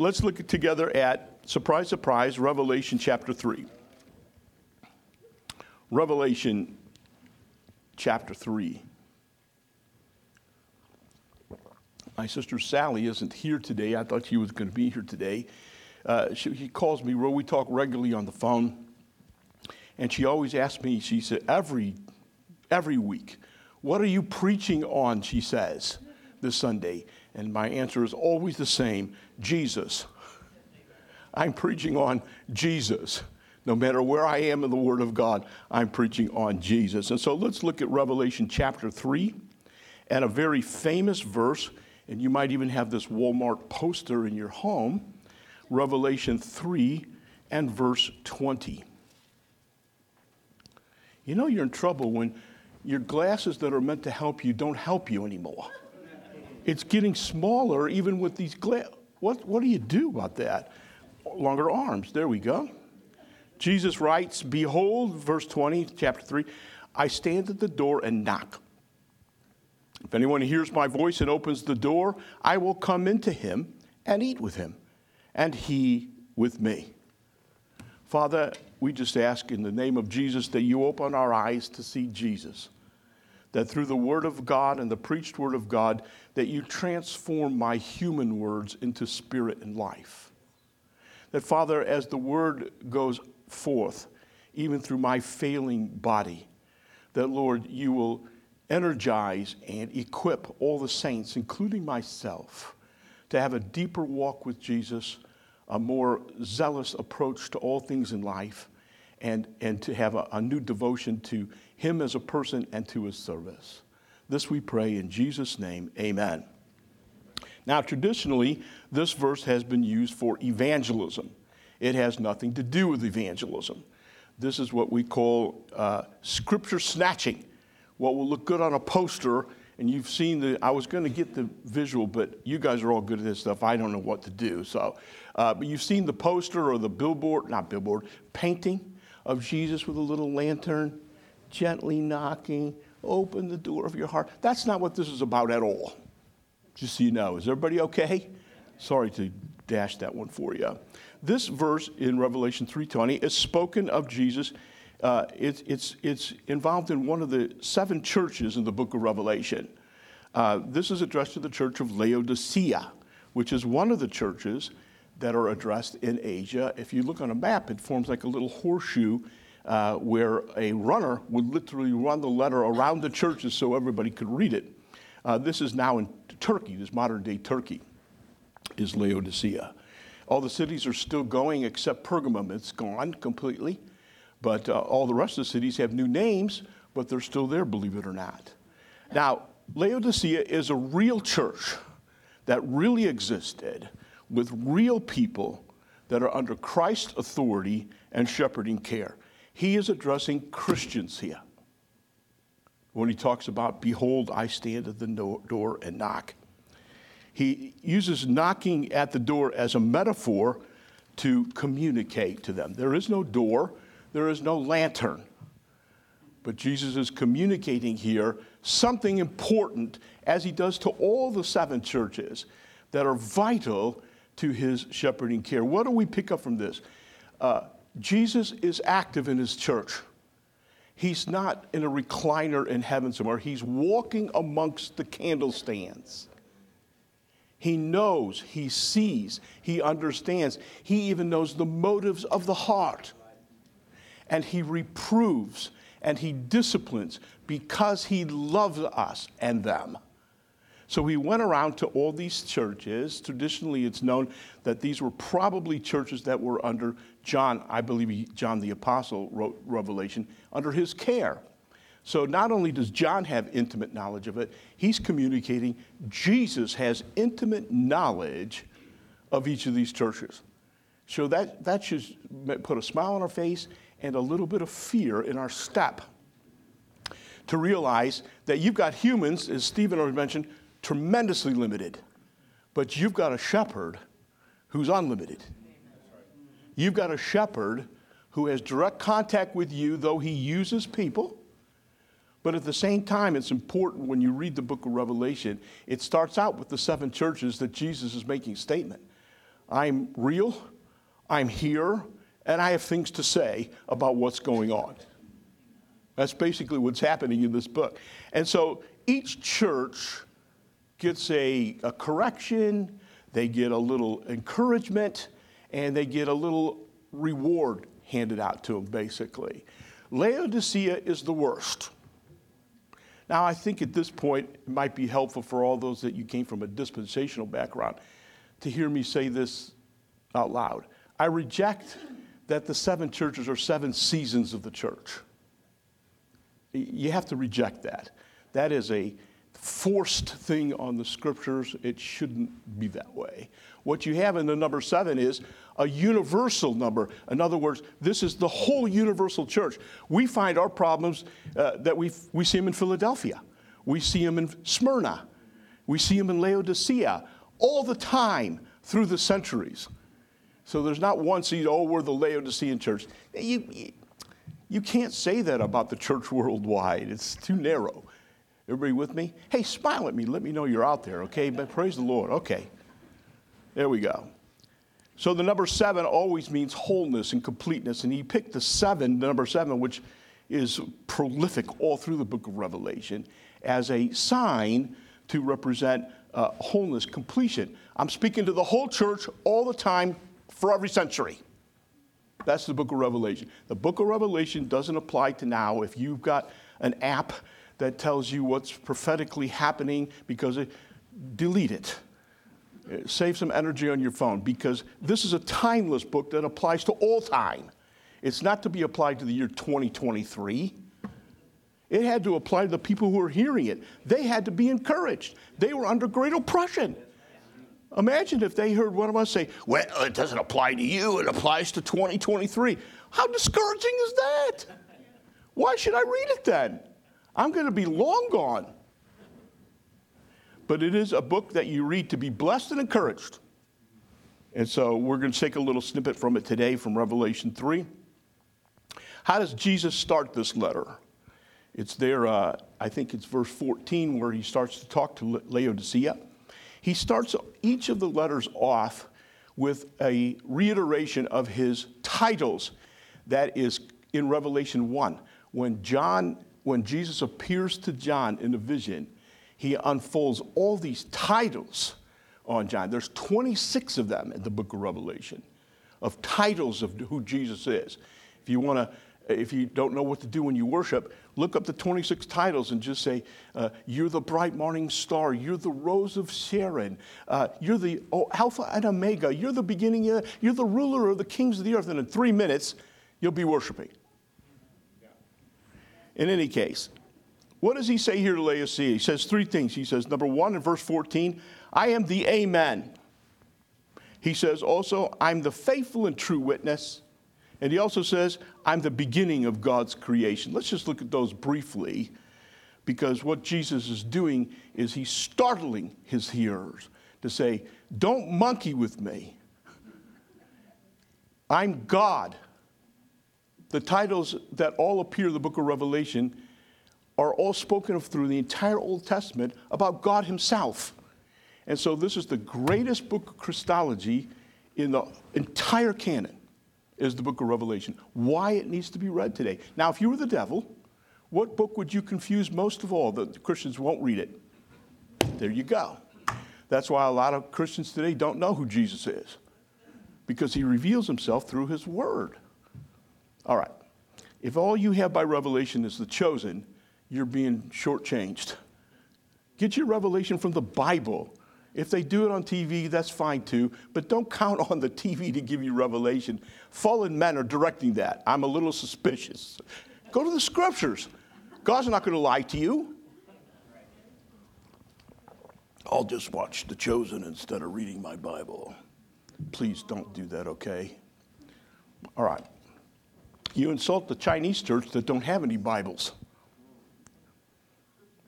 let's look together at, surprise, surprise, Revelation chapter 3. Revelation chapter 3. My sister Sally isn't here today. I thought she was going to be here today. Uh, she, she calls me, we talk regularly on the phone. And she always asks me, she said, every, every week, what are you preaching on, she says, this Sunday? And my answer is always the same Jesus. I'm preaching on Jesus. No matter where I am in the Word of God, I'm preaching on Jesus. And so let's look at Revelation chapter 3 and a very famous verse, and you might even have this Walmart poster in your home Revelation 3 and verse 20. You know you're in trouble when your glasses that are meant to help you don't help you anymore. It's getting smaller even with these glasses. What, what do you do about that? Longer arms. There we go. Jesus writes, Behold, verse 20, chapter 3, I stand at the door and knock. If anyone hears my voice and opens the door, I will come into him and eat with him, and he with me. Father, we just ask in the name of Jesus that you open our eyes to see Jesus. That through the word of God and the preached word of God, that you transform my human words into spirit and life. That, Father, as the word goes forth, even through my failing body, that, Lord, you will energize and equip all the saints, including myself, to have a deeper walk with Jesus, a more zealous approach to all things in life, and, and to have a, a new devotion to Him as a person and to His service. This we pray in Jesus' name, amen. Now, traditionally, this verse has been used for evangelism. It has nothing to do with evangelism. This is what we call uh, scripture snatching, what will look good on a poster. And you've seen the, I was going to get the visual, but you guys are all good at this stuff. I don't know what to do. So, uh, but you've seen the poster or the billboard, not billboard, painting of Jesus with a little lantern, gently knocking, open the door of your heart. That's not what this is about at all. Just so you know. Is everybody okay? Sorry to dash that one for you. This verse in Revelation 3:20 is spoken of Jesus. Uh, it's, it's, it's involved in one of the seven churches in the book of Revelation. Uh, this is addressed to the church of Laodicea, which is one of the churches that are addressed in Asia. If you look on a map, it forms like a little horseshoe uh, where a runner would literally run the letter around the churches so everybody could read it. Uh, this is now in Turkey, this modern day Turkey is Laodicea. All the cities are still going except Pergamum. It's gone completely. But uh, all the rest of the cities have new names, but they're still there, believe it or not. Now, Laodicea is a real church that really existed with real people that are under Christ's authority and shepherding care. He is addressing Christians here when he talks about, Behold, I stand at the door and knock he uses knocking at the door as a metaphor to communicate to them. There is no door, there is no lantern. But Jesus is communicating here something important, as he does to all the seven churches that are vital to his shepherding care. What do we pick up from this? Uh, Jesus is active in his church. He's not in a recliner in heaven somewhere, he's walking amongst the candlestands. He knows, he sees, he understands. He even knows the motives of the heart. And he reproves and he disciplines because he loves us and them. So he went around to all these churches. Traditionally, it's known that these were probably churches that were under John, I believe John the Apostle wrote Revelation, under his care. So not only does John have intimate knowledge of it, he's communicating Jesus has intimate knowledge of each of these churches. So that, that should put a smile on our face and a little bit of fear in our step to realize that you've got humans, as Stephen already mentioned, tremendously limited, but you've got a shepherd who's unlimited. You've got a shepherd who has direct contact with you, though he uses people but at the same time, it's important when you read the book of Revelation, it starts out with the seven churches that Jesus is making statement. I'm real, I'm here, and I have things to say about what's going on. That's basically what's happening in this book. And so each church gets a, a correction, they get a little encouragement, and they get a little reward handed out to them, basically. Laodicea is the worst. Now, I think at this point, it might be helpful for all those that you came from a dispensational background to hear me say this out loud. I reject that the seven churches are seven seasons of the church. You have to reject that. That is a forced thing on the scriptures. It shouldn't be that way. What you have in the number seven is a universal number. In other words, this is the whole universal church. We find our problems uh, that we we see them in Philadelphia, we see them in Smyrna, we see them in Laodicea all the time through the centuries. So there's not one seed, oh, we're the Laodicean church. You, you, you can't say that about the church worldwide, it's too narrow. Everybody with me? Hey, smile at me. Let me know you're out there, okay? But praise the Lord. Okay. There we go. So the number seven always means wholeness and completeness. And he picked the seven, the number seven, which is prolific all through the book of Revelation, as a sign to represent uh, wholeness, completion. I'm speaking to the whole church all the time for every century. That's the book of Revelation. The book of Revelation doesn't apply to now. If you've got an app that tells you what's prophetically happening because it, delete it. Uh, save some energy on your phone because this is a timeless book that applies to all time. It's not to be applied to the year 2023. It had to apply to the people who were hearing it. They had to be encouraged. They were under great oppression. Imagine if they heard one of us say, Well, it doesn't apply to you, it applies to 2023. How discouraging is that? Why should I read it then? I'm going to be long gone. But it is a book that you read to be blessed and encouraged. And so we're going to take a little snippet from it today from Revelation 3. How does Jesus start this letter? It's there, uh, I think it's verse 14, where he starts to talk to Laodicea. He starts each of the letters off with a reiteration of his titles that is in Revelation 1. When John when Jesus appears to John in a vision, he unfolds all these titles on John. There's 26 of them in the book of Revelation, of titles of who Jesus is. If you want to, if you don't know what to do when you worship, look up the 26 titles and just say, uh, You're the bright morning star. You're the rose of Sharon. Uh, you're the oh, Alpha and Omega. You're the beginning. You're the ruler of the kings of the earth. And in three minutes, you'll be worshiping. In any case, what does he say here to Laodicea? He says three things. He says, number one, in verse 14, I am the Amen. He says also, I'm the faithful and true witness. And he also says, I'm the beginning of God's creation. Let's just look at those briefly because what Jesus is doing is he's startling his hearers to say, Don't monkey with me. I'm God. The titles that all appear in the book of Revelation are all spoken of through the entire Old Testament about God Himself. And so this is the greatest book of Christology in the entire canon is the book of Revelation. Why it needs to be read today. Now, if you were the devil, what book would you confuse most of all that Christians won't read it? There you go. That's why a lot of Christians today don't know who Jesus is because he reveals himself through his word. All right. If all you have by revelation is the chosen, you're being shortchanged. Get your revelation from the Bible. If they do it on TV, that's fine too, but don't count on the TV to give you revelation. Fallen men are directing that. I'm a little suspicious. Go to the scriptures. God's not going to lie to you. I'll just watch The Chosen instead of reading my Bible. Please don't do that, okay? All right. You insult the Chinese church that don't have any Bibles.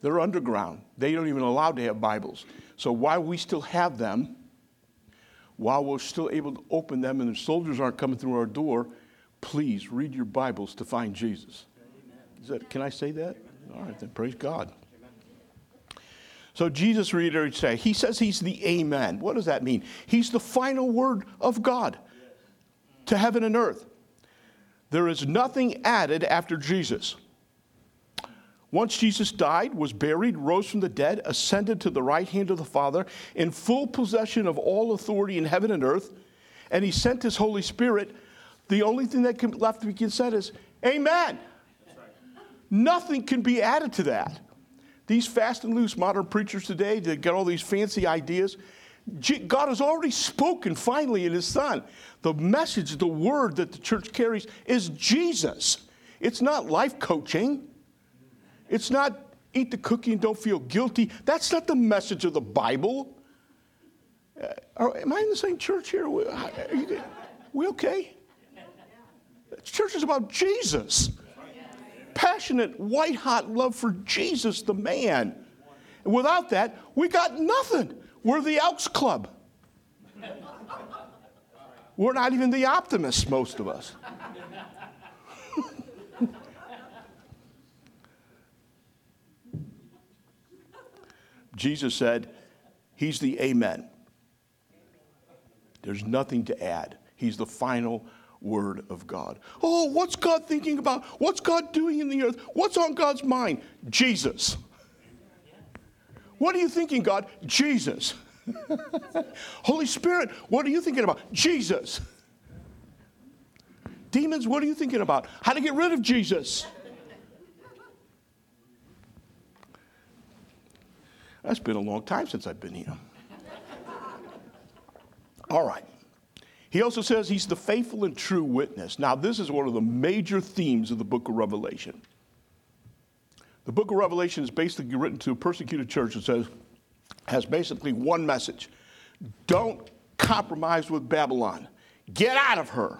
They're underground. They don't even allow to have Bibles. So while we still have them, while we're still able to open them and the soldiers aren't coming through our door, please read your Bibles to find Jesus. That, can I say that? All right, then praise God. So Jesus reiterates, say, he says he's the Amen. What does that mean? He's the final word of God to heaven and earth. There is nothing added after Jesus. Once Jesus died, was buried, rose from the dead, ascended to the right hand of the Father, in full possession of all authority in heaven and earth, and he sent his Holy Spirit, the only thing that can, left to be said is, Amen. Nothing can be added to that. These fast and loose modern preachers today that get all these fancy ideas, God has already spoken finally in His Son. The message, the word that the church carries is Jesus. It's not life coaching. It's not eat the cookie and don't feel guilty. That's not the message of the Bible. Uh, are, am I in the same church here? Are you, we okay? The Church is about Jesus passionate, white hot love for Jesus, the man. Without that, we got nothing. We're the Elks Club. We're not even the optimists, most of us. Jesus said, He's the Amen. There's nothing to add. He's the final Word of God. Oh, what's God thinking about? What's God doing in the earth? What's on God's mind? Jesus. What are you thinking, God? Jesus. Holy Spirit, what are you thinking about? Jesus. Demons, what are you thinking about? How to get rid of Jesus. That's been a long time since I've been here. All right. He also says he's the faithful and true witness. Now, this is one of the major themes of the book of Revelation. The book of Revelation is basically written to a persecuted church that says, has basically one message don't compromise with Babylon, get out of her.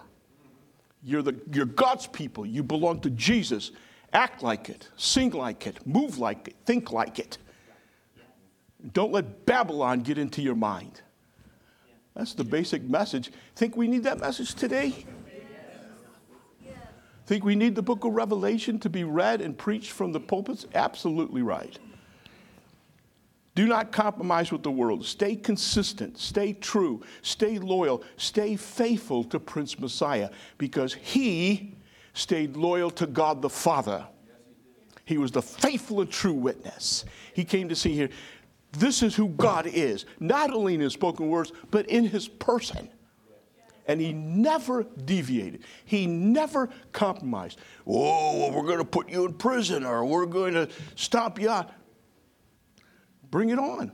You're, the, you're God's people, you belong to Jesus. Act like it, sing like it, move like it, think like it. Don't let Babylon get into your mind. That's the basic message. Think we need that message today? Think we need the book of Revelation to be read and preached from the pulpits? Absolutely right. Do not compromise with the world. Stay consistent, stay true, stay loyal, stay faithful to Prince Messiah because he stayed loyal to God the Father. He was the faithful and true witness. He came to see here. This is who God is, not only in his spoken words, but in his person. And he never deviated. He never compromised. Oh, we're going to put you in prison or we're going to stop you out. Bring it on.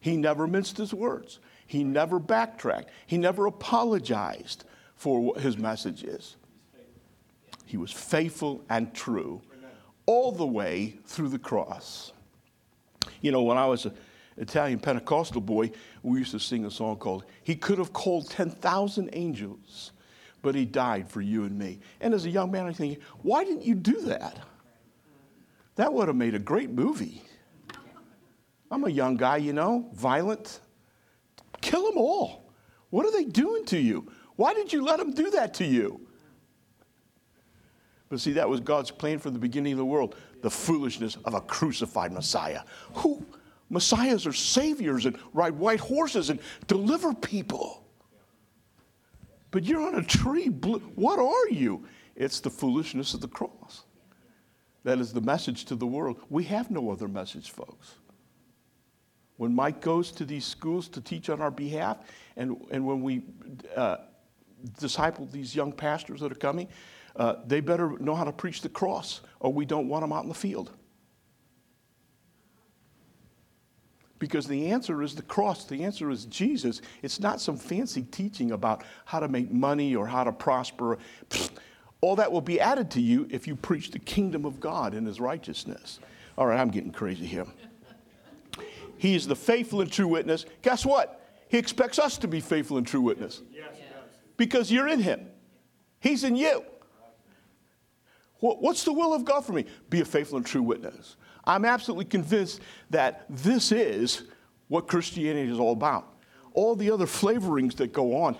He never minced his words. He never backtracked. He never apologized for what his message is. He was faithful and true all the way through the cross. You know, when I was an Italian Pentecostal boy, we used to sing a song called He Could Have Called 10,000 Angels, but He died for you and me. And as a young man, I think, why didn't you do that? That would have made a great movie. I'm a young guy, you know, violent. Kill them all. What are they doing to you? Why did you let them do that to you? But see, that was God's plan from the beginning of the world the foolishness of a crucified Messiah. Who, Messiahs are saviors and ride white horses and deliver people. But you're on a tree. What are you? It's the foolishness of the cross. That is the message to the world. We have no other message, folks. When Mike goes to these schools to teach on our behalf, and, and when we uh, disciple these young pastors that are coming, uh, they better know how to preach the cross, or we don't want them out in the field. Because the answer is the cross, the answer is Jesus. It's not some fancy teaching about how to make money or how to prosper. All that will be added to you if you preach the kingdom of God and his righteousness. All right, I'm getting crazy here. He is the faithful and true witness. Guess what? He expects us to be faithful and true witness. Because you're in him, he's in you. What's the will of God for me? Be a faithful and true witness. I'm absolutely convinced that this is what Christianity is all about. All the other flavorings that go on,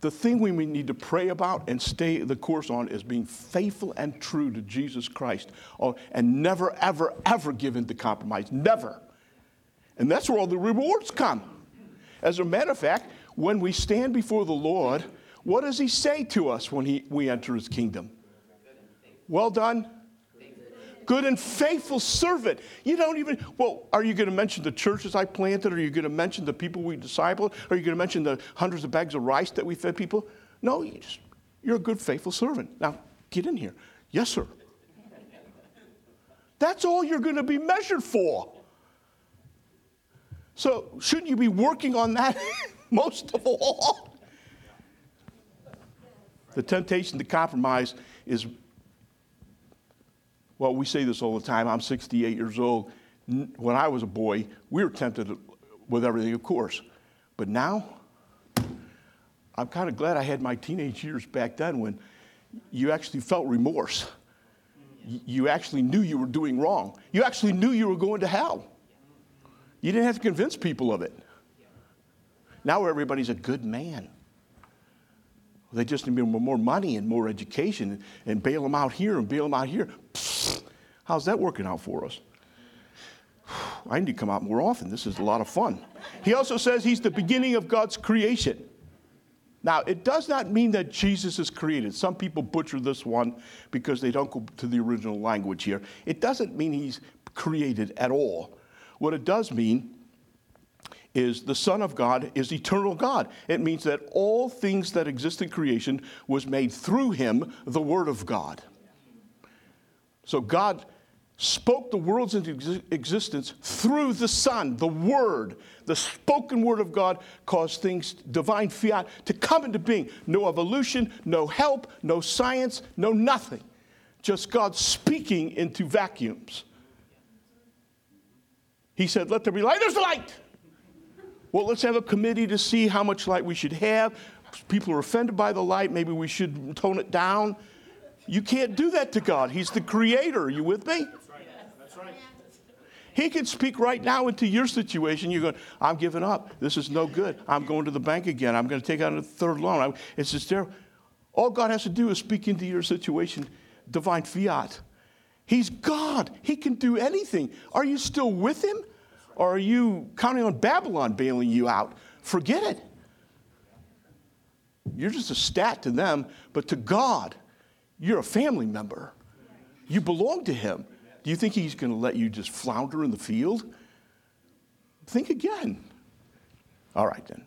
the thing we need to pray about and stay the course on is being faithful and true to Jesus Christ oh, and never, ever, ever give in to compromise. Never. And that's where all the rewards come. As a matter of fact, when we stand before the Lord, what does He say to us when he, we enter His kingdom? Well done, good and faithful servant. You don't even, well, are you going to mention the churches I planted? Are you going to mention the people we discipled? Are you going to mention the hundreds of bags of rice that we fed people? No, you just, you're a good, faithful servant. Now, get in here. Yes, sir. That's all you're going to be measured for. So, shouldn't you be working on that most of all? The temptation to compromise is well, we say this all the time. I'm 68 years old. When I was a boy, we were tempted with everything, of course. But now, I'm kind of glad I had my teenage years back then when you actually felt remorse. You actually knew you were doing wrong. You actually knew you were going to hell. You didn't have to convince people of it. Now everybody's a good man. They just need more money and more education and bail them out here and bail them out here. How's that working out for us? I need to come out more often. This is a lot of fun. He also says he's the beginning of God's creation. Now, it does not mean that Jesus is created. Some people butcher this one because they don't go to the original language here. It doesn't mean he's created at all. What it does mean is the Son of God is eternal God. It means that all things that exist in creation was made through him, the Word of God. So God spoke the worlds into existence through the Son, the Word. The spoken Word of God caused things, divine fiat, to come into being. No evolution, no help, no science, no nothing. Just God speaking into vacuums. He said, Let there be light. There's light. Well, let's have a committee to see how much light we should have. People are offended by the light. Maybe we should tone it down. You can't do that to God. He's the creator. Are you with me? That's right. That's right. He can speak right now into your situation. You're going, I'm giving up. This is no good. I'm going to the bank again. I'm going to take out a third loan. It's just there. All God has to do is speak into your situation, divine fiat. He's God. He can do anything. Are you still with Him? Or are you counting on Babylon bailing you out? Forget it. You're just a stat to them, but to God, you're a family member. You belong to Him. Do you think he's going to let you just flounder in the field? Think again. All right then.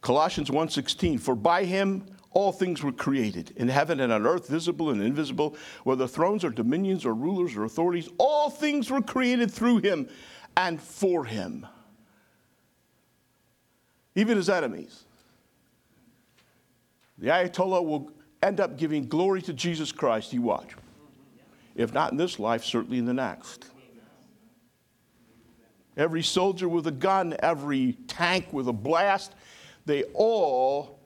Colossians 1:16 for by him all things were created in heaven and on earth visible and invisible whether thrones or dominions or rulers or authorities all things were created through him and for him. Even his enemies. The Ayatollah will end up giving glory to Jesus Christ, you watch. If not in this life, certainly in the next. Every soldier with a gun, every tank with a blast, they all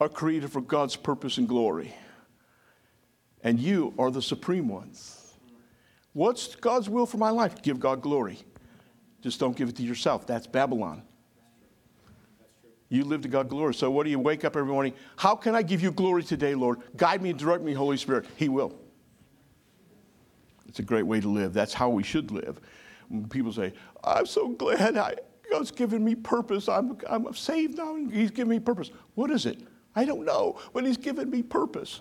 are created for God's purpose and glory. And you are the supreme ones. What's God's will for my life? Give God glory. Just don't give it to yourself. That's Babylon. You live to God glory. So what do you wake up every morning? How can I give you glory today, Lord? Guide me and direct me, Holy Spirit. He will. It's a great way to live. That's how we should live. When people say, I'm so glad I, God's given me purpose. I'm, I'm saved now and He's given me purpose. What is it? I don't know, but He's given me purpose.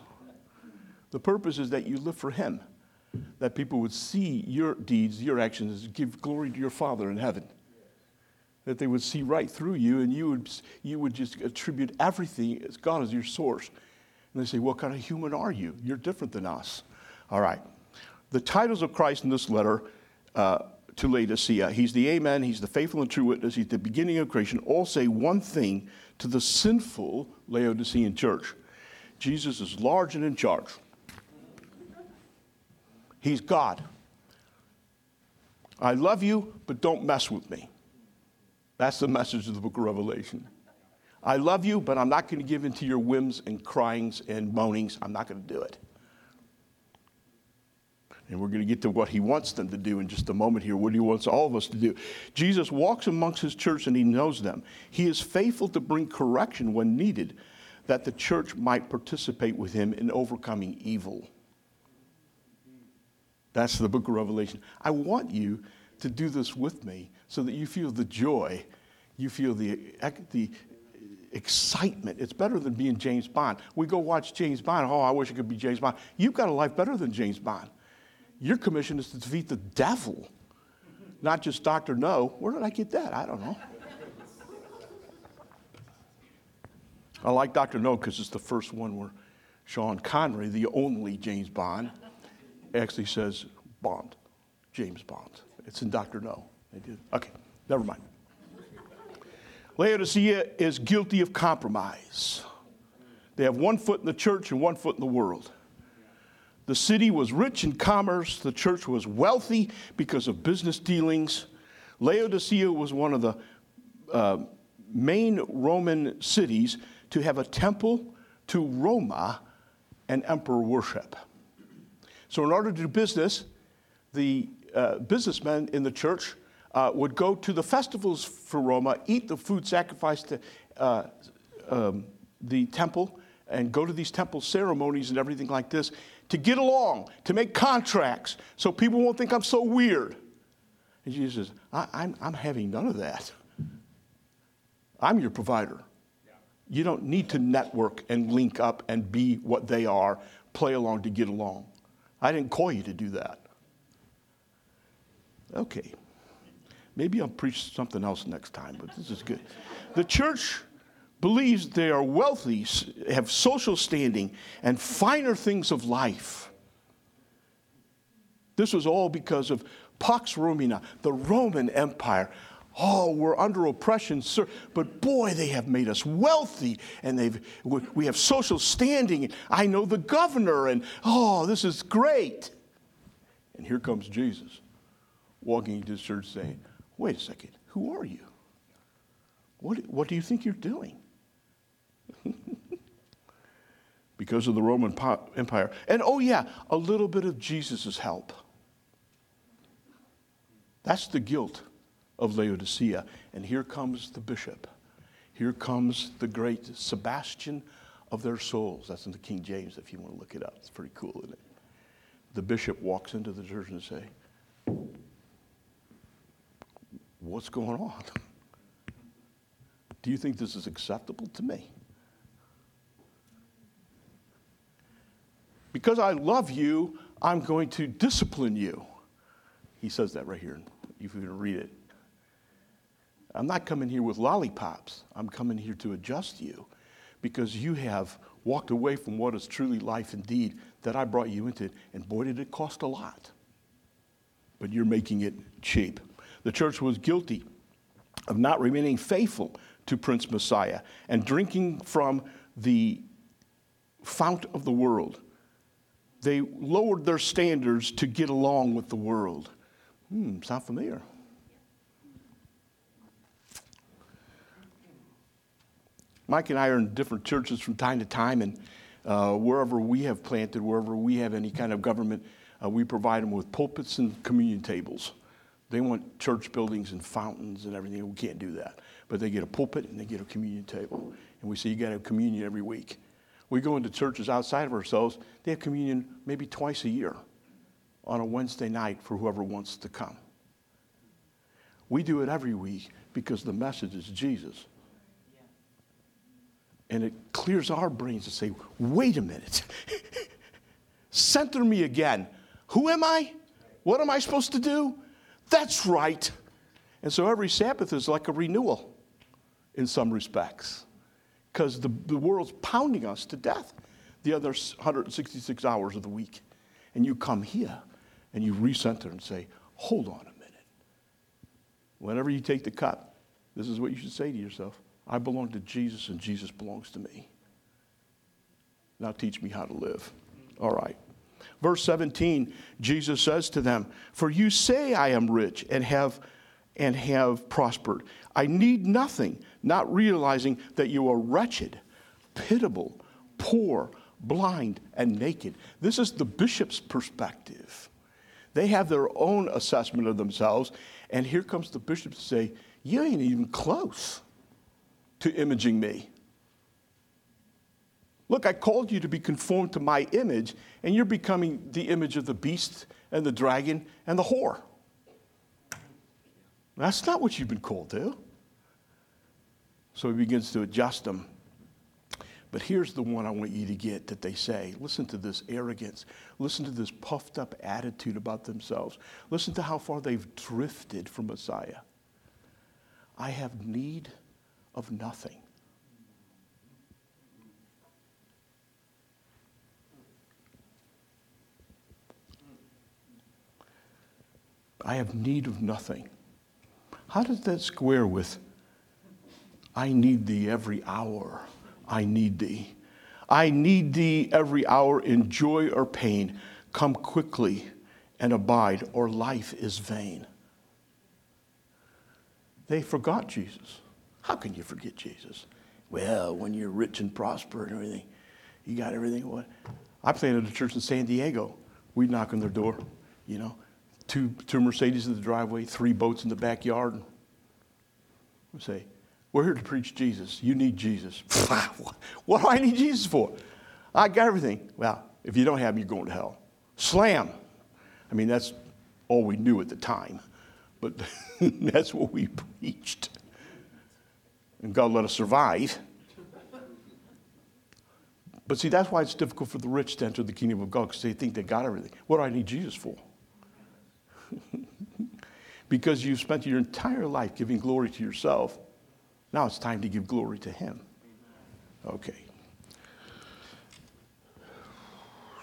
The purpose is that you live for Him, that people would see your deeds, your actions, give glory to your Father in heaven. That they would see right through you and you would, you would just attribute everything as God as your source. And they say, What kind of human are you? You're different than us. All right the titles of Christ in this letter uh, to Laodicea, uh, he's the Amen, he's the faithful and true witness, he's the beginning of creation, all say one thing to the sinful Laodicean church Jesus is large and in charge. He's God. I love you, but don't mess with me. That's the message of the book of Revelation. I love you, but I'm not going to give in to your whims and cryings and moanings. I'm not going to do it. And we're going to get to what he wants them to do in just a moment here, what he wants all of us to do. Jesus walks amongst his church and he knows them. He is faithful to bring correction when needed, that the church might participate with him in overcoming evil. That's the book of Revelation. I want you to do this with me so that you feel the joy, you feel the, the excitement. It's better than being James Bond. We go watch James Bond. Oh, I wish I could be James Bond. You've got a life better than James Bond. Your commission is to defeat the devil, not just Dr. No. Where did I get that? I don't know. I like Dr. No because it's the first one where Sean Connery, the only James Bond, actually says Bond, James Bond. It's in Dr. No. They did. Okay, never mind. Laodicea is guilty of compromise. They have one foot in the church and one foot in the world. The city was rich in commerce, the church was wealthy because of business dealings. Laodicea was one of the uh, main Roman cities to have a temple to Roma and emperor worship. So, in order to do business, the uh, businessmen in the church uh, would go to the festivals for Roma, eat the food sacrificed to uh, um, the temple, and go to these temple ceremonies and everything like this to get along, to make contracts, so people won't think I'm so weird. And Jesus says, I, I'm, I'm having none of that. I'm your provider. You don't need to network and link up and be what they are, play along to get along. I didn't call you to do that. Okay. Maybe I'll preach something else next time, but this is good. The church believes they are wealthy, have social standing, and finer things of life. This was all because of Pax Romana, the Roman Empire. Oh, we're under oppression, sir. But boy, they have made us wealthy and they've, we have social standing. I know the governor, and oh, this is great. And here comes Jesus walking into the church saying, Wait a second, who are you? What, what do you think you're doing? because of the Roman Empire. And oh, yeah, a little bit of Jesus' help. That's the guilt of Laodicea. And here comes the bishop. Here comes the great Sebastian of their souls. That's in the King James if you want to look it up. It's pretty cool, isn't it? The bishop walks into the church and say, What's going on? Do you think this is acceptable to me? Because I love you, I'm going to discipline you. He says that right here. If you can read it. I'm not coming here with lollipops. I'm coming here to adjust you because you have walked away from what is truly life indeed that I brought you into. And boy, did it cost a lot. But you're making it cheap. The church was guilty of not remaining faithful to Prince Messiah and drinking from the fount of the world. They lowered their standards to get along with the world. Hmm, sound familiar? Mike and I are in different churches from time to time, and uh, wherever we have planted, wherever we have any kind of government, uh, we provide them with pulpits and communion tables. They want church buildings and fountains and everything. We can't do that. But they get a pulpit and they get a communion table. And we say, you got to have communion every week. We go into churches outside of ourselves, they have communion maybe twice a year on a Wednesday night for whoever wants to come. We do it every week because the message is Jesus. And it clears our brains to say, wait a minute. Center me again. Who am I? What am I supposed to do? That's right. And so every Sabbath is like a renewal in some respects because the, the world's pounding us to death the other 166 hours of the week. And you come here and you recenter and say, hold on a minute. Whenever you take the cup, this is what you should say to yourself I belong to Jesus and Jesus belongs to me. Now teach me how to live. All right. Verse 17, Jesus says to them, For you say I am rich and have and have prospered. I need nothing, not realizing that you are wretched, pitiable, poor, blind, and naked. This is the bishop's perspective. They have their own assessment of themselves, and here comes the bishop to say, You ain't even close to imaging me. Look, I called you to be conformed to my image, and you're becoming the image of the beast and the dragon and the whore. That's not what you've been called to. So he begins to adjust them. But here's the one I want you to get that they say. Listen to this arrogance. Listen to this puffed up attitude about themselves. Listen to how far they've drifted from Messiah. I have need of nothing. I have need of nothing. How does that square with I need thee every hour? I need thee. I need thee every hour in joy or pain. Come quickly and abide, or life is vain. They forgot Jesus. How can you forget Jesus? Well, when you're rich and prosper and everything, you got everything. I planted a church in San Diego. We'd knock on their door, you know, two, two Mercedes in the driveway, three boats in the backyard. We say, we're here to preach Jesus. You need Jesus. what do I need Jesus for? I got everything. Well, if you don't have him, you're going to hell. Slam. I mean, that's all we knew at the time. But that's what we preached. And God let us survive. But see, that's why it's difficult for the rich to enter the kingdom of God because they think they got everything. What do I need Jesus for? because you've spent your entire life giving glory to yourself now it's time to give glory to Him. Okay.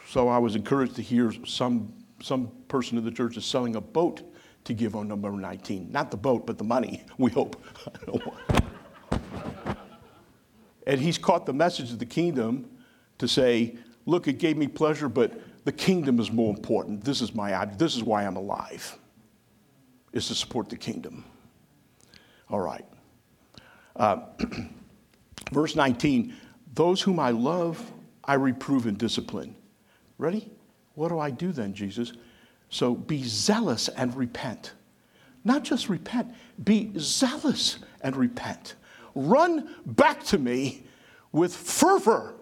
So I was encouraged to hear some, some person in the church is selling a boat to give on November 19. Not the boat, but the money, we hope. and he's caught the message of the kingdom to say, look, it gave me pleasure, but the kingdom is more important. This is, my, this is why I'm alive, is to support the kingdom. All right. Uh, verse 19 Those whom I love, I reprove and discipline. Ready? What do I do then, Jesus? So be zealous and repent. Not just repent, be zealous and repent. Run back to me with fervor.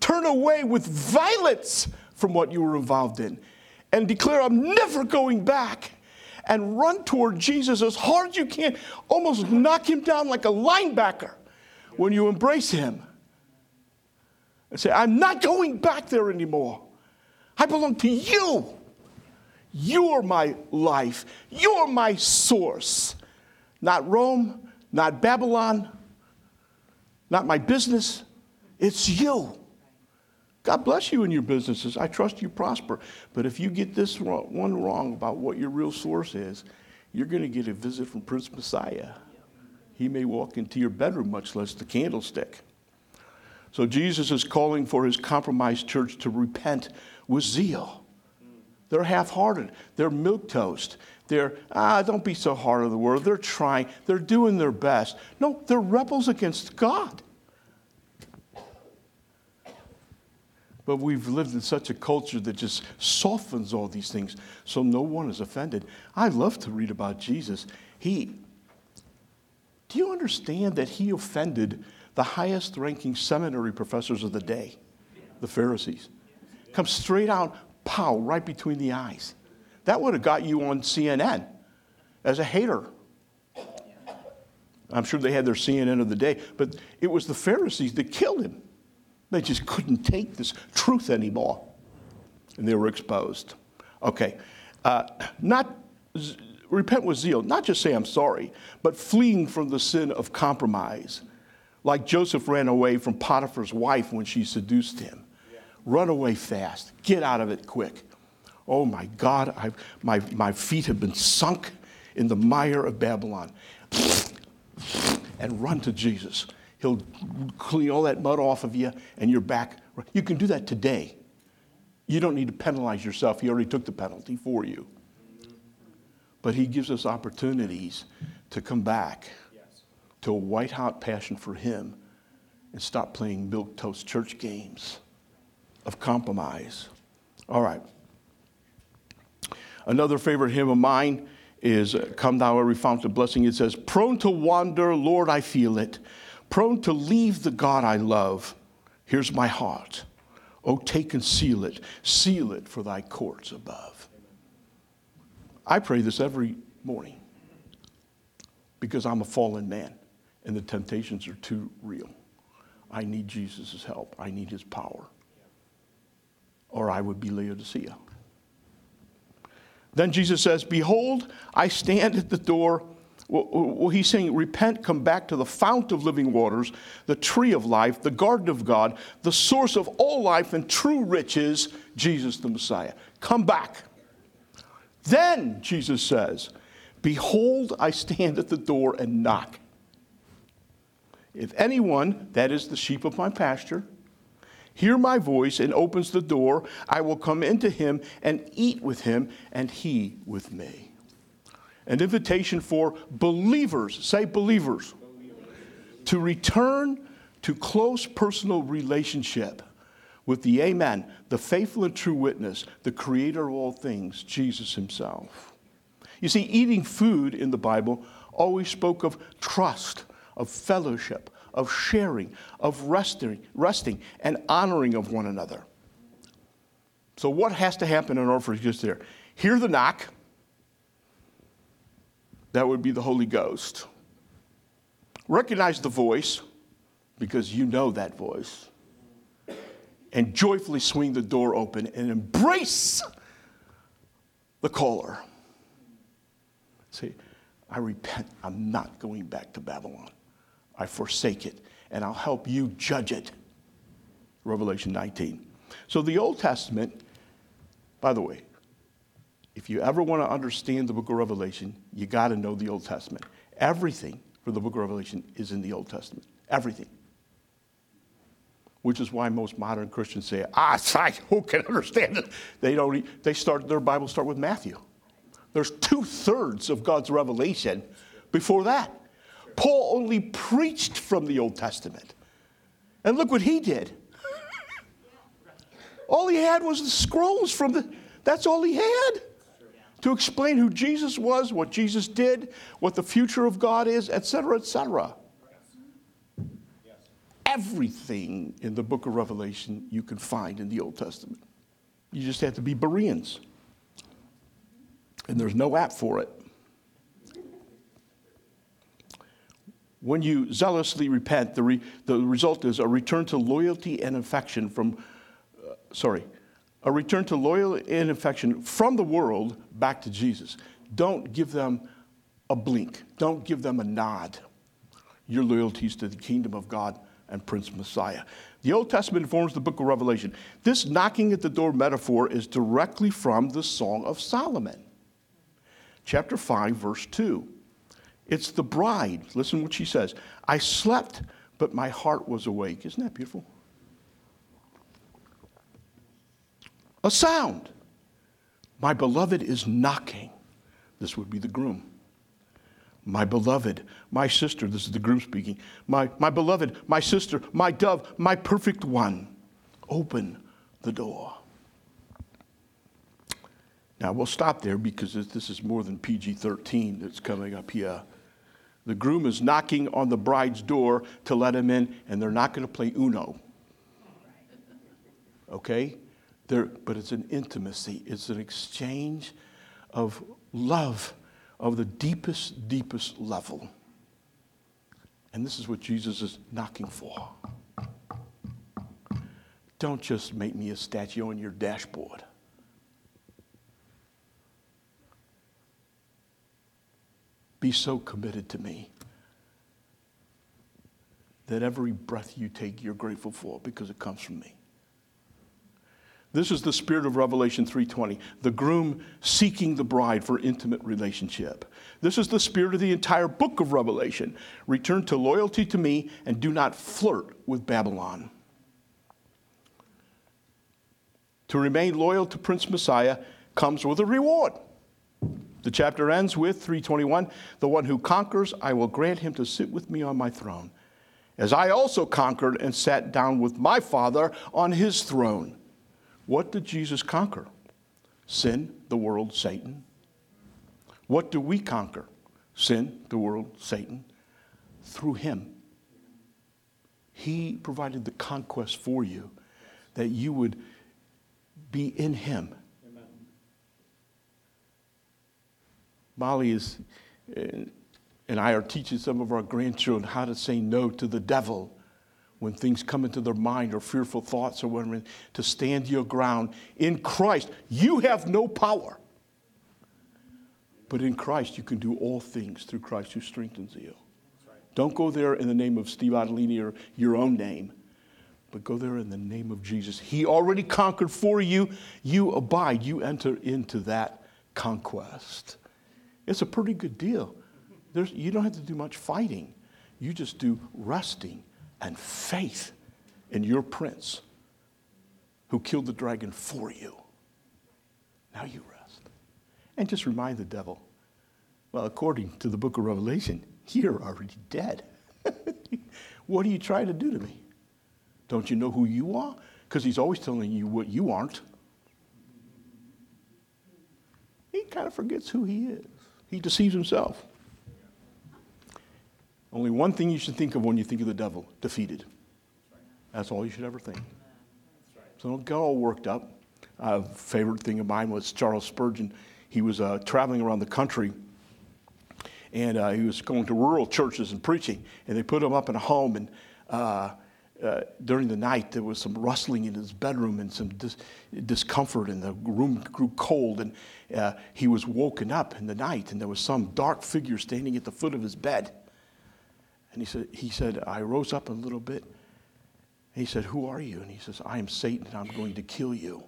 Turn away with violence from what you were involved in and declare, I'm never going back and run toward Jesus as hard as you can, almost knock him down like a linebacker when you embrace him. And say, I'm not going back there anymore. I belong to you. You're my life. You're my source. Not Rome, not Babylon, not my business. It's you. God bless you in your businesses. I trust you prosper. But if you get this one wrong about what your real source is, you're going to get a visit from Prince Messiah. He may walk into your bedroom, much less the candlestick. So Jesus is calling for his compromised church to repent with zeal. They're half hearted, they're milk toast. They're, ah, don't be so hard on the world. They're trying, they're doing their best. No, they're rebels against God. But we've lived in such a culture that just softens all these things so no one is offended. I love to read about Jesus. He, do you understand that he offended the highest ranking seminary professors of the day, the Pharisees? Come straight out, pow, right between the eyes. That would have got you on CNN as a hater. I'm sure they had their CNN of the day, but it was the Pharisees that killed him. They just couldn't take this truth anymore. And they were exposed. Okay. Uh, not repent with zeal, not just say I'm sorry, but fleeing from the sin of compromise. Like Joseph ran away from Potiphar's wife when she seduced him. Run away fast. Get out of it quick. Oh my God, I've, my, my feet have been sunk in the mire of Babylon. And run to Jesus. He'll clean all that mud off of you and you're back. You can do that today. You don't need to penalize yourself. He already took the penalty for you. But He gives us opportunities to come back to a white hot passion for Him and stop playing milk toast church games of compromise. All right. Another favorite hymn of mine is Come Thou Every Fount of Blessing. It says, Prone to wander, Lord, I feel it prone to leave the God I love. Here's my heart. Oh, take and seal it, seal it for thy courts above. I pray this every morning. because I'm a fallen man and the temptations are too real. I need Jesus' help. I need his power. Or I would be Laodicea. Then Jesus says, Behold, I stand at the door. Well, he's saying, Repent, come back to the fount of living waters, the tree of life, the garden of God, the source of all life and true riches, Jesus the Messiah. Come back. Then, Jesus says, Behold, I stand at the door and knock. If anyone, that is the sheep of my pasture, hear my voice and opens the door, I will come into him and eat with him, and he with me. An invitation for believers, say believers, to return to close personal relationship with the Amen, the faithful and true witness, the creator of all things, Jesus himself. You see, eating food in the Bible always spoke of trust, of fellowship, of sharing, of resting, resting and honoring of one another. So, what has to happen in order for just there? Hear the knock. That would be the Holy Ghost. Recognize the voice because you know that voice and joyfully swing the door open and embrace the caller. Say, I repent. I'm not going back to Babylon. I forsake it, and I'll help you judge it. Revelation 19. So the Old Testament, by the way, if you ever want to understand the book of Revelation, you got to know the Old Testament. Everything for the book of Revelation is in the Old Testament. Everything which is why most modern Christians say, ah, who can understand it? They don't, they start, their Bible start with Matthew. There's two thirds of God's revelation before that. Paul only preached from the Old Testament. And look what he did. all he had was the scrolls from the, that's all he had to explain who Jesus was, what Jesus did, what the future of God is, etc., etc everything in the book of Revelation you can find in the Old Testament. You just have to be Bereans. And there's no app for it. When you zealously repent, the, re, the result is a return to loyalty and affection from, uh, sorry, a return to loyalty and affection from the world back to Jesus. Don't give them a blink, don't give them a nod. Your loyalties to the kingdom of God and Prince Messiah. The Old Testament informs the book of Revelation. This knocking at the door metaphor is directly from the Song of Solomon, chapter 5, verse 2. It's the bride. Listen what she says I slept, but my heart was awake. Isn't that beautiful? A sound. My beloved is knocking. This would be the groom my beloved, my sister, this is the groom speaking, my, my beloved, my sister, my dove, my perfect one, open the door. Now we'll stop there because this is more than PG 13 that's coming up here. The groom is knocking on the bride's door to let him in, and they're not going to play Uno. Okay? They're, but it's an intimacy, it's an exchange of love of the deepest, deepest level. And this is what Jesus is knocking for. Don't just make me a statue on your dashboard. Be so committed to me that every breath you take, you're grateful for because it comes from me. This is the spirit of Revelation 3:20, the groom seeking the bride for intimate relationship. This is the spirit of the entire book of Revelation. Return to loyalty to me and do not flirt with Babylon. To remain loyal to Prince Messiah comes with a reward. The chapter ends with 321, the one who conquers, I will grant him to sit with me on my throne, as I also conquered and sat down with my Father on his throne. What did Jesus conquer? Sin, the world, Satan. What do we conquer? Sin, the world, Satan. Through him. He provided the conquest for you that you would be in him. Amen. Molly is, uh, and I are teaching some of our grandchildren how to say no to the devil when things come into their mind or fearful thoughts or whatever, to stand your ground. In Christ, you have no power. But in Christ, you can do all things through Christ who strengthens you. Don't go there in the name of Steve Ottolini or your own name, but go there in the name of Jesus. He already conquered for you. You abide, you enter into that conquest. It's a pretty good deal. There's, you don't have to do much fighting, you just do resting and faith in your prince who killed the dragon for you. Now you rest. And just remind the devil well, according to the book of Revelation, you're already dead. what are you trying to do to me? Don't you know who you are? Because he's always telling you what you aren't. He kind of forgets who he is, he deceives himself. Only one thing you should think of when you think of the devil defeated. That's all you should ever think. So don't get all worked up. A favorite thing of mine was Charles Spurgeon. He was uh, traveling around the country and uh, he was going to rural churches and preaching. And they put him up in a home, and uh, uh, during the night there was some rustling in his bedroom and some dis- discomfort, and the room grew cold. And uh, he was woken up in the night, and there was some dark figure standing at the foot of his bed. And he said, he said, I rose up a little bit. He said, Who are you? And he says, I am Satan, and I'm going to kill you.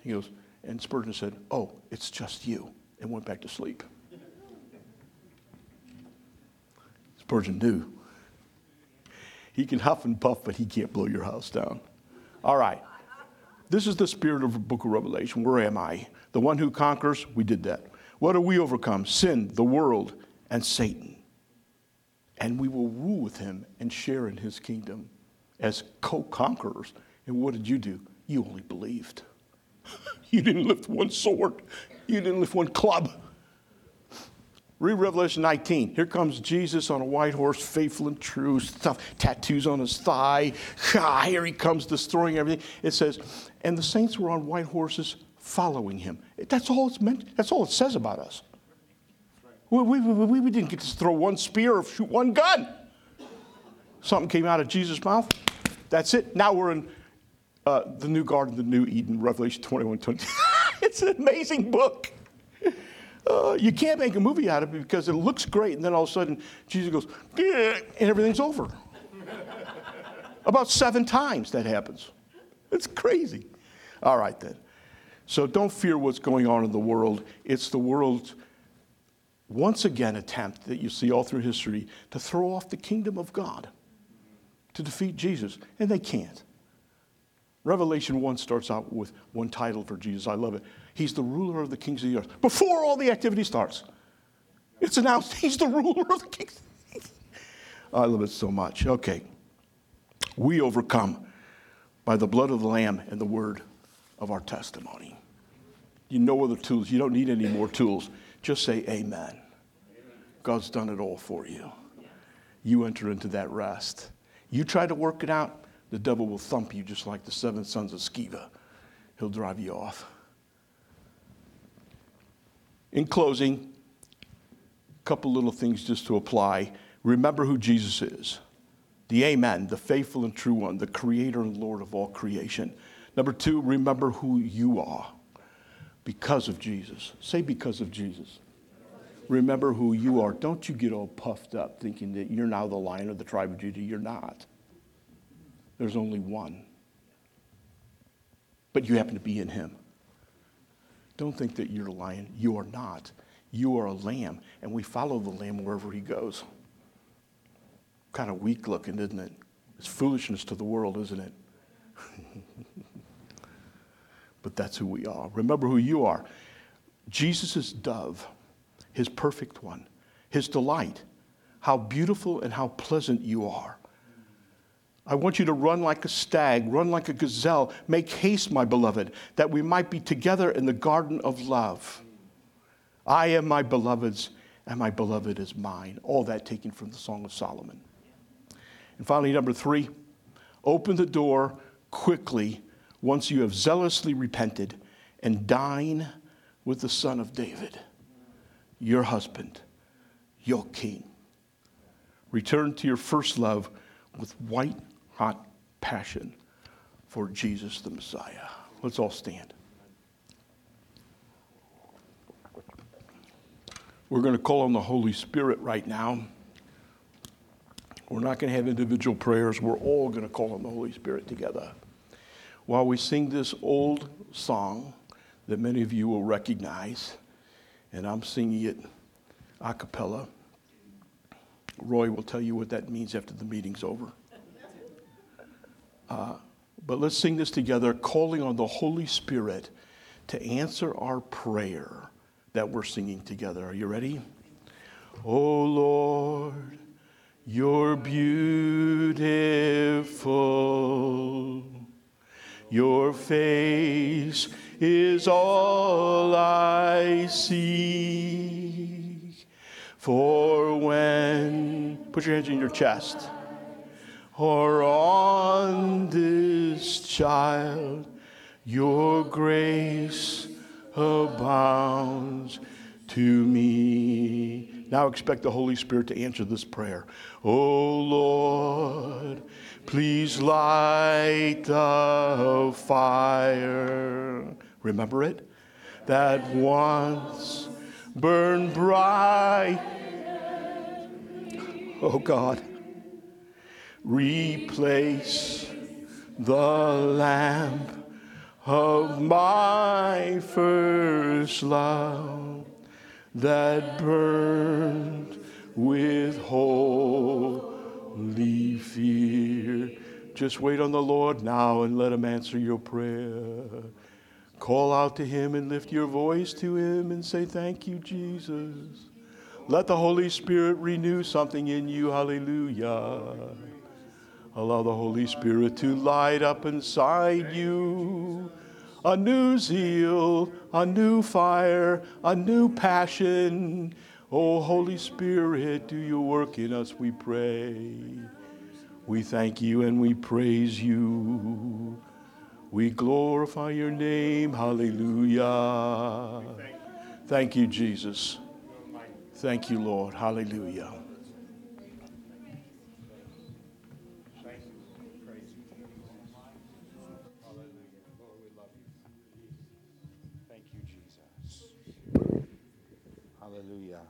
He goes, and Spurgeon said, Oh, it's just you, and went back to sleep. Spurgeon knew. He can huff and puff, but he can't blow your house down. All right. This is the spirit of the book of Revelation. Where am I? The one who conquers, we did that. What do we overcome? Sin, the world, and Satan. And we will rule with him and share in his kingdom as co conquerors. And what did you do? You only believed. you didn't lift one sword, you didn't lift one club. Read Revelation 19. Here comes Jesus on a white horse, faithful and true, stuff, tattoos on his thigh. Ah, here he comes destroying everything. It says, and the saints were on white horses following him. That's all it's meant, that's all it says about us. We, we, we, we didn't get to throw one spear or shoot one gun. Something came out of Jesus' mouth. That's it. Now we're in uh, the new garden, the new Eden, Revelation 21 20. it's an amazing book. Uh, you can't make a movie out of it because it looks great, and then all of a sudden Jesus goes, and everything's over. About seven times that happens. It's crazy. All right, then. So don't fear what's going on in the world. It's the world's once again attempt that you see all through history to throw off the kingdom of God, to defeat Jesus, and they can't. Revelation 1 starts out with one title for Jesus. I love it. He's the ruler of the kings of the earth. Before all the activity starts, it's announced he's the ruler of the kings. I love it so much. Okay. We overcome by the blood of the Lamb and the word of our testimony. You know other tools. You don't need any more tools. Just say amen. God's done it all for you. You enter into that rest. You try to work it out, the devil will thump you just like the seven sons of Sceva. He'll drive you off. In closing, a couple little things just to apply. Remember who Jesus is the Amen, the faithful and true one, the creator and Lord of all creation. Number two, remember who you are because of Jesus. Say, because of Jesus. Remember who you are. Don't you get all puffed up thinking that you're now the lion of the tribe of Judah. You're not. There's only one. But you happen to be in him. Don't think that you're a lion. You are not. You are a lamb, and we follow the lamb wherever he goes. Kind of weak looking, isn't it? It's foolishness to the world, isn't it? but that's who we are. Remember who you are. Jesus' dove, his perfect one, his delight, how beautiful and how pleasant you are. I want you to run like a stag, run like a gazelle. Make haste, my beloved, that we might be together in the garden of love. I am my beloved's, and my beloved is mine. All that taken from the Song of Solomon. And finally, number three, open the door quickly once you have zealously repented and dine with the Son of David, your husband, your King. Return to your first love with white hot passion for Jesus the Messiah. Let's all stand. We're going to call on the Holy Spirit right now. We're not going to have individual prayers. We're all going to call on the Holy Spirit together. While we sing this old song that many of you will recognize, and I'm singing it a cappella, Roy will tell you what that means after the meeting's over. Uh, but let's sing this together, calling on the Holy Spirit to answer our prayer that we're singing together. Are you ready? Oh Lord, you're beautiful. Your face is all I see. Put your hands in your chest, or on this child, your grace abounds to me. Now expect the Holy Spirit to answer this prayer. Oh Lord, please light the fire. Remember it? That once burned bright. Oh God, replace the lamp of my first love that burned with holy fear. Just wait on the Lord now and let Him answer your prayer. Call out to Him and lift your voice to Him and say, Thank you, Jesus. Let the Holy Spirit renew something in you. Hallelujah. Allow the Holy Spirit to light up inside you a new zeal, a new fire, a new passion. Oh, Holy Spirit, do your work in us, we pray. We thank you and we praise you. We glorify your name. Hallelujah. Thank you, Jesus. Thank you, Lord. Hallelujah. Thank you, Lord. Hallelujah.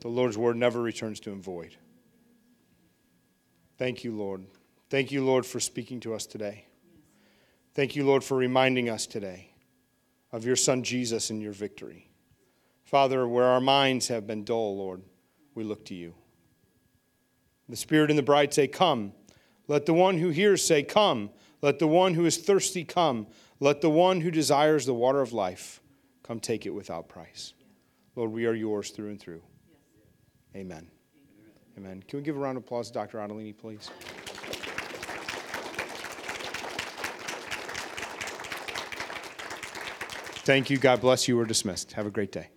The Lord's word never returns to him void. Thank you, Lord. Thank you, Lord, for speaking to us today. Thank you, Lord, for reminding us today of your Son Jesus and your victory. Father, where our minds have been dull, Lord, we look to you. The Spirit and the bride say, Come. Let the one who hears say, Come. Let the one who is thirsty come. Let the one who desires the water of life come take it without price. Lord, we are yours through and through. Amen. Amen. Can we give a round of applause to Dr. Ottolini, please? Thank you. God bless you. We're dismissed. Have a great day.